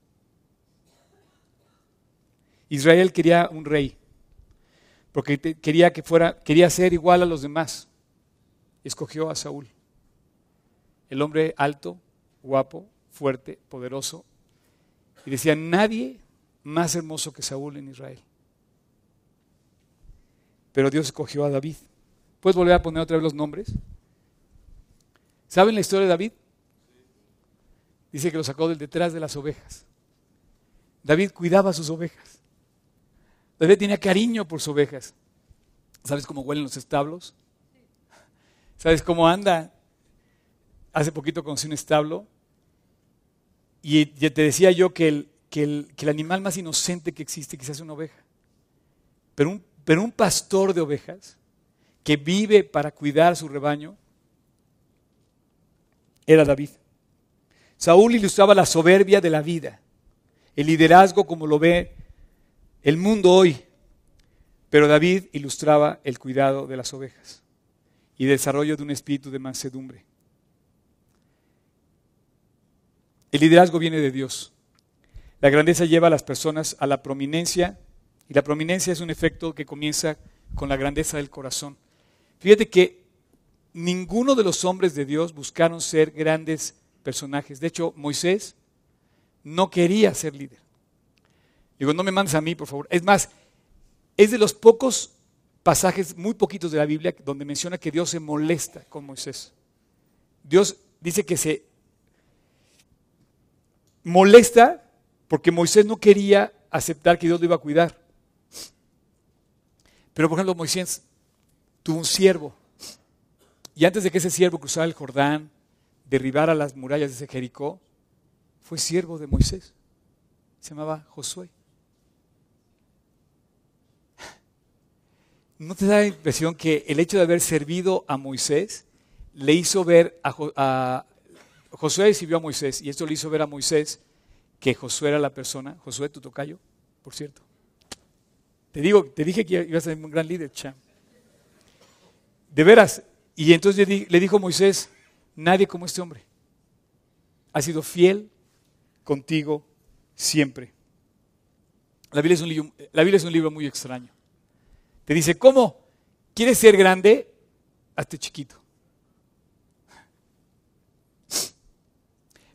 Speaker 1: Israel quería un rey, porque quería que fuera, quería ser igual a los demás. Escogió a Saúl, el hombre alto, guapo, fuerte, poderoso, y decía, nadie más hermoso que Saúl en Israel. Pero Dios escogió a David. ¿Puedes volver a poner otra vez los nombres? ¿Saben la historia de David? Dice que lo sacó del detrás de las ovejas. David cuidaba sus ovejas. David tenía cariño por sus ovejas. ¿Sabes cómo huelen los establos? ¿Sabes cómo anda? Hace poquito conocí un establo y te decía yo que el, que el, animal más inocente que existe quizás es una oveja. Pero un, pero un pastor de ovejas que vive para cuidar su rebaño era David. Saúl ilustraba la soberbia de la vida, el liderazgo como lo ve el mundo hoy, pero David ilustraba el cuidado de las ovejas y el desarrollo de un espíritu de mansedumbre. El liderazgo viene de Dios. La grandeza lleva a las personas a la prominencia y la prominencia es un efecto que comienza con la grandeza del corazón. Fíjate que ninguno de los hombres de Dios buscaron ser grandes personajes. De hecho, Moisés no quería ser líder. Digo, no me mandes a mí, por favor. Es más, es de los pocos pasajes, muy poquitos de la Biblia, donde menciona que Dios se molesta con Moisés. Dios dice que se molesta porque Moisés no quería aceptar que Dios lo iba a cuidar. Pero por ejemplo, Moisés tuvo un siervo. Y antes de que ese siervo cruzara el Jordán, derribara las murallas de Jericó, fue siervo de Moisés. Se llamaba Josué. ¿No te da la impresión que el hecho de haber servido a Moisés le hizo ver a, a Josué sirvió a Moisés y esto le hizo ver a Moisés que Josué era la persona, Josué tu tocayo, por cierto. Te digo, te dije que ibas a ser un gran líder, cham. De veras. Y entonces le dijo Moisés, nadie como este hombre. Ha sido fiel contigo siempre. La Biblia, es un libro, la Biblia es un libro muy extraño. Te dice, ¿cómo? ¿Quieres ser grande? Hazte chiquito.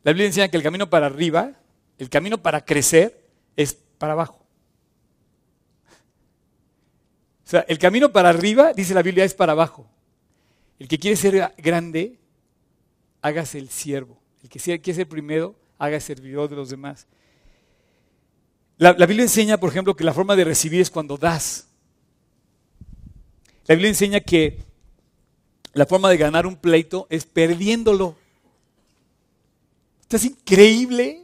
Speaker 1: La Biblia enseña que el camino para arriba el camino para crecer es para abajo. O sea, el camino para arriba, dice la Biblia, es para abajo. El que quiere ser grande, hágase el siervo. El que quiere ser primero, haga servidor de los demás. La, la, Biblia enseña, por ejemplo, que la forma de recibir es cuando das. La Biblia enseña que la forma de ganar un pleito es perdiéndolo. Estás increíble.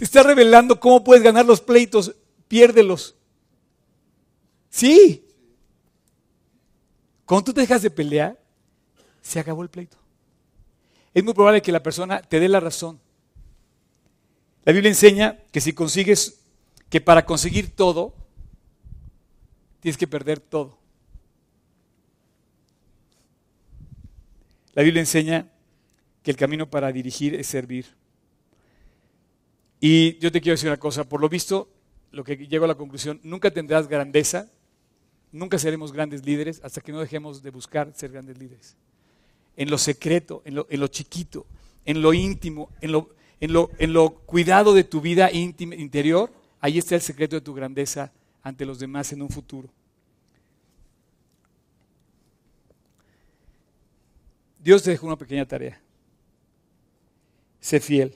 Speaker 1: Te está revelando cómo puedes ganar los pleitos. Piérdelos. Sí. Cuando tú te dejas de pelear, se acabó el pleito. Es muy probable que la persona te dé la razón. La Biblia enseña que si consigues, que para conseguir todo, tienes que perder todo. La Biblia enseña que el camino para dirigir es servir. Y yo te quiero decir una cosa, por lo visto, lo que llego a la conclusión, nunca tendrás grandeza, nunca seremos grandes líderes hasta que no dejemos de buscar ser grandes líderes. En lo secreto, en lo, chiquito, en lo íntimo, en lo, en, lo, en lo cuidado de tu vida íntima, interior, ahí está el secreto de tu grandeza ante los demás en un futuro. Dios te dejó una pequeña tarea. Sé fiel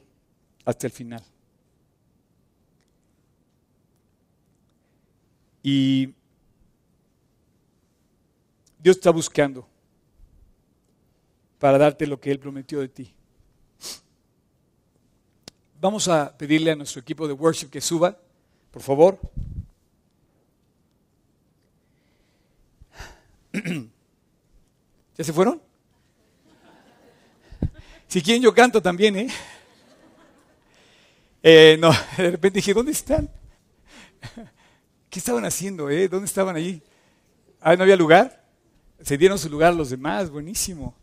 Speaker 1: hasta el final. Y Dios está buscando para darte lo que Él prometió de ti. Vamos a pedirle a nuestro equipo de worship que suba, por favor. ¿Ya se fueron? Si quieren yo canto también, ¿eh? eh no, de repente dije, ¿dónde están? ¿Qué estaban haciendo? Eh? ¿Dónde estaban ahí? Ah, ¿no había lugar? Se dieron su lugar los demás, buenísimo.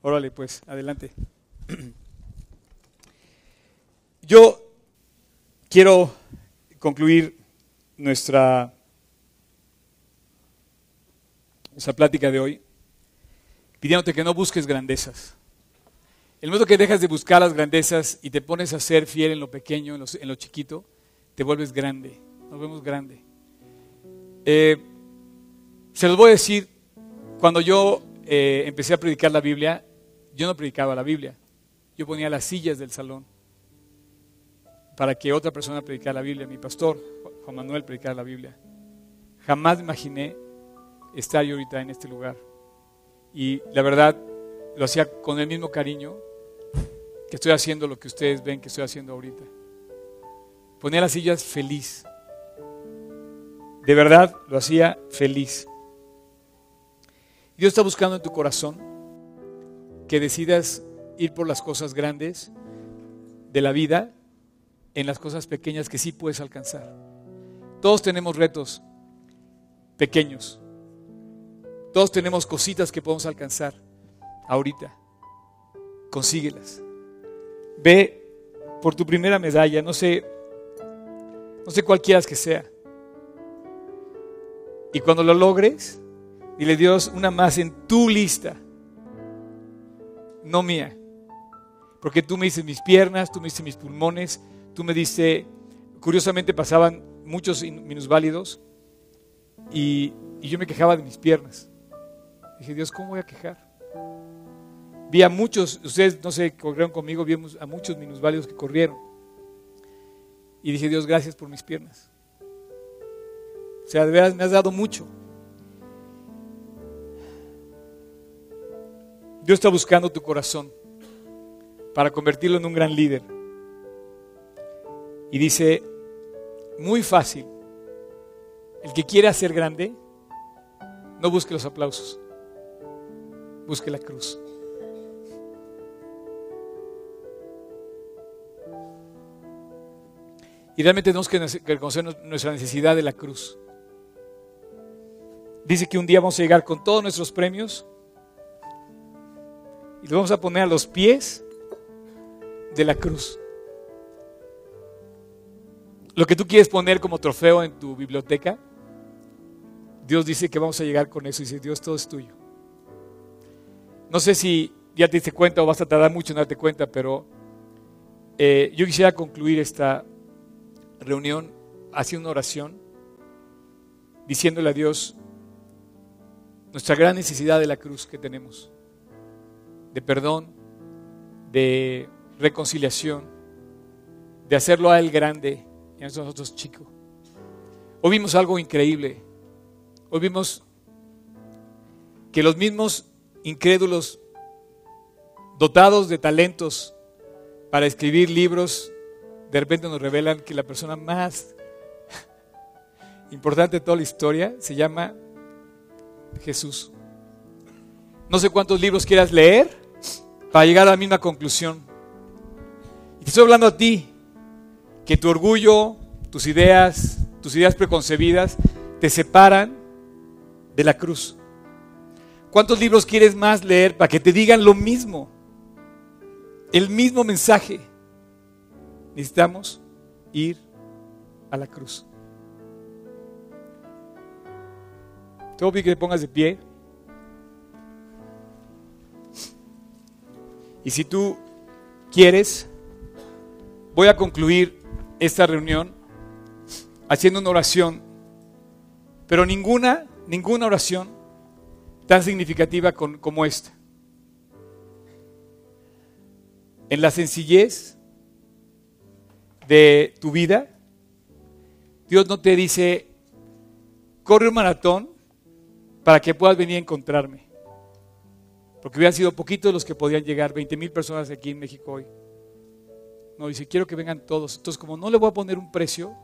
Speaker 1: Órale, pues, adelante. Yo quiero concluir nuestra, nuestra plática de hoy pidiéndote que no busques grandezas. El momento que dejas de buscar las grandezas y te pones a ser fiel en lo pequeño, en lo chiquito, te vuelves grande. Nos vemos grande. Eh, se los voy a decir, cuando yo eh, empecé a predicar la Biblia, yo no predicaba la Biblia. Yo ponía las sillas del salón para que otra persona predicara la Biblia. Mi pastor, Juan Manuel, predicara la Biblia. Jamás imaginé estar yo ahorita en este lugar. Y la verdad, lo hacía con el mismo cariño que estoy haciendo lo que ustedes ven que estoy haciendo ahorita. Ponía las sillas feliz. De verdad lo hacía feliz. Dios está buscando en tu corazón que decidas ir por las cosas grandes de la vida en las cosas pequeñas que sí puedes alcanzar. Todos tenemos retos pequeños. Todos tenemos cositas que podemos alcanzar ahorita. Consíguelas. Ve por tu primera medalla, no sé, no sé cuál quieras que sea. Y cuando lo logres, dile Dios una más en tu lista, no mía. Porque tú me dices mis piernas, tú me dices mis pulmones, tú me diste, curiosamente pasaban muchos minusválidos y, y yo me quejaba de mis piernas. Dije, Dios, ¿cómo voy a quejar? Vi a muchos, ustedes no sé, corrieron conmigo, vimos a muchos minusválidos que corrieron. Y dije, Dios, gracias por mis piernas. O sea, me has dado mucho. Dios está buscando tu corazón para convertirlo en un gran líder. Y dice, muy fácil, el que quiere hacer grande, no busque los aplausos, busque la cruz. Y realmente tenemos que reconocer nuestra necesidad de la cruz. Dice que un día vamos a llegar con todos nuestros premios y los vamos a poner a los pies de la cruz. Lo que tú quieres poner como trofeo en tu biblioteca, Dios dice que vamos a llegar con eso y dice, Dios, todo es tuyo. No sé si ya te diste cuenta o vas a tardar mucho en darte cuenta, pero eh, yo quisiera concluir esta reunión haciendo una oración, diciéndole a Dios nuestra gran necesidad de la cruz que tenemos, de perdón, de reconciliación, de hacerlo a Él grande y a nosotros chico. Hoy vimos algo increíble. Hoy vimos que los mismos incrédulos, dotados de talentos para escribir libros, de repente nos revelan que la persona más importante de toda la historia se llama Jesús. No sé cuántos libros quieras leer para llegar a la misma conclusión. Y te estoy hablando a ti, que tu orgullo, tus ideas, tus ideas preconcebidas te separan de la cruz. ¿Cuántos libros quieres más leer para que te digan lo mismo? El mismo mensaje. Necesitamos ir a la cruz. Te voy que te pongas de pie. Y si tú quieres, voy a concluir esta reunión haciendo una oración, pero ninguna, ninguna oración tan significativa como esta. En la sencillez de tu vida, Dios no te dice, corre un maratón para que puedas venir a encontrarme. Porque hubieran sido poquitos los que podían llegar, 20 mil personas aquí en México hoy. No, dice, quiero que vengan todos. Entonces, como no le voy a poner un precio,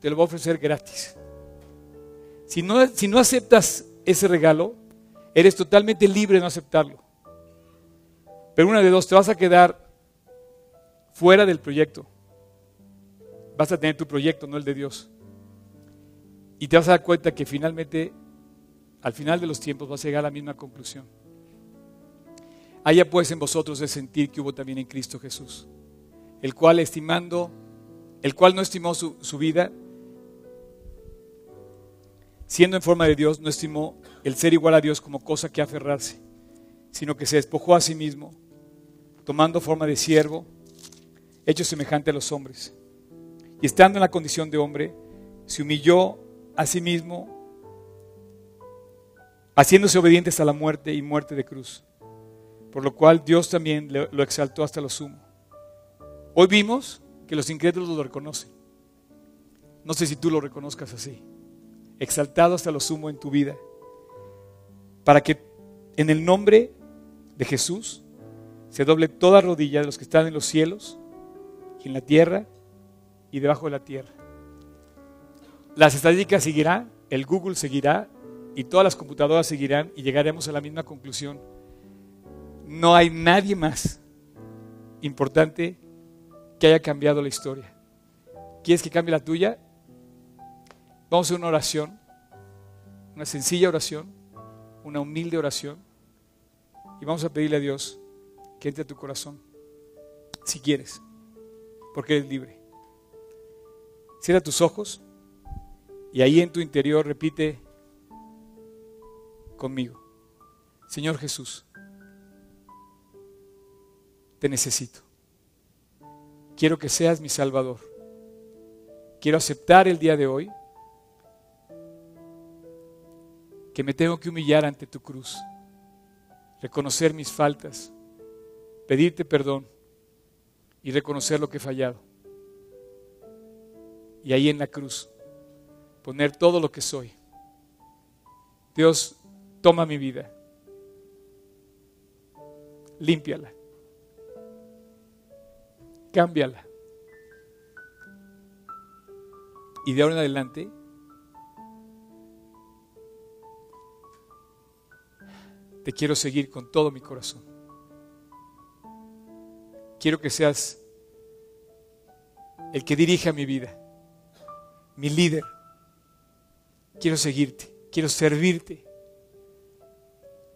Speaker 1: te lo voy a ofrecer gratis. Si no, si no aceptas ese regalo, eres totalmente libre de no aceptarlo. Pero una de dos, te vas a quedar fuera del proyecto vas a tener tu proyecto, no el de Dios. Y te vas a dar cuenta que finalmente, al final de los tiempos, vas a llegar a la misma conclusión. Haya pues en vosotros el sentir que hubo también en Cristo Jesús, el cual estimando, el cual no estimó su, su vida, siendo en forma de Dios, no estimó el ser igual a Dios como cosa que aferrarse, sino que se despojó a sí mismo, tomando forma de siervo, hecho semejante a los hombres y estando en la condición de hombre, se humilló a sí mismo, haciéndose obediente hasta la muerte y muerte de cruz. por lo cual Dios también lo exaltó hasta lo sumo. Hoy vimos que los incrédulos lo reconocen. No sé si tú lo reconozcas así. Exaltado hasta lo sumo en tu vida. Para que en el nombre de Jesús se doble toda rodilla de los que están en los cielos y en la tierra y debajo de la tierra. Las estadísticas seguirán, el Google seguirá y todas las computadoras seguirán y llegaremos a la misma conclusión. No hay nadie más importante que haya cambiado la historia. ¿Quieres que cambie la tuya? Vamos a hacer una oración, una sencilla oración, una humilde oración, y vamos a pedirle a Dios que entre a tu corazón, si quieres, porque eres libre. Cierra tus ojos y ahí en tu interior repite conmigo, Señor Jesús, te necesito. Quiero que seas mi Salvador. Quiero aceptar el día de hoy que me tengo que humillar ante tu cruz, reconocer mis faltas, pedirte perdón y reconocer lo que he fallado. Y ahí en la cruz, poner todo lo que soy. Dios, toma mi vida, límpiala, cámbiala. Y de ahora en adelante, Te quiero seguir con todo mi corazón. Quiero que seas el que dirija mi vida, mi líder. Quiero seguirte, quiero servirte.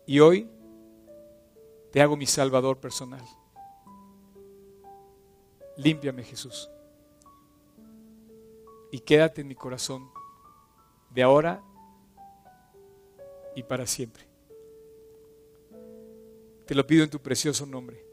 Speaker 1: Y hoy te hago mi Salvador personal. Límpiame, Jesús. Y quédate en mi corazón de ahora y para siempre. Te lo pido en tu precioso nombre.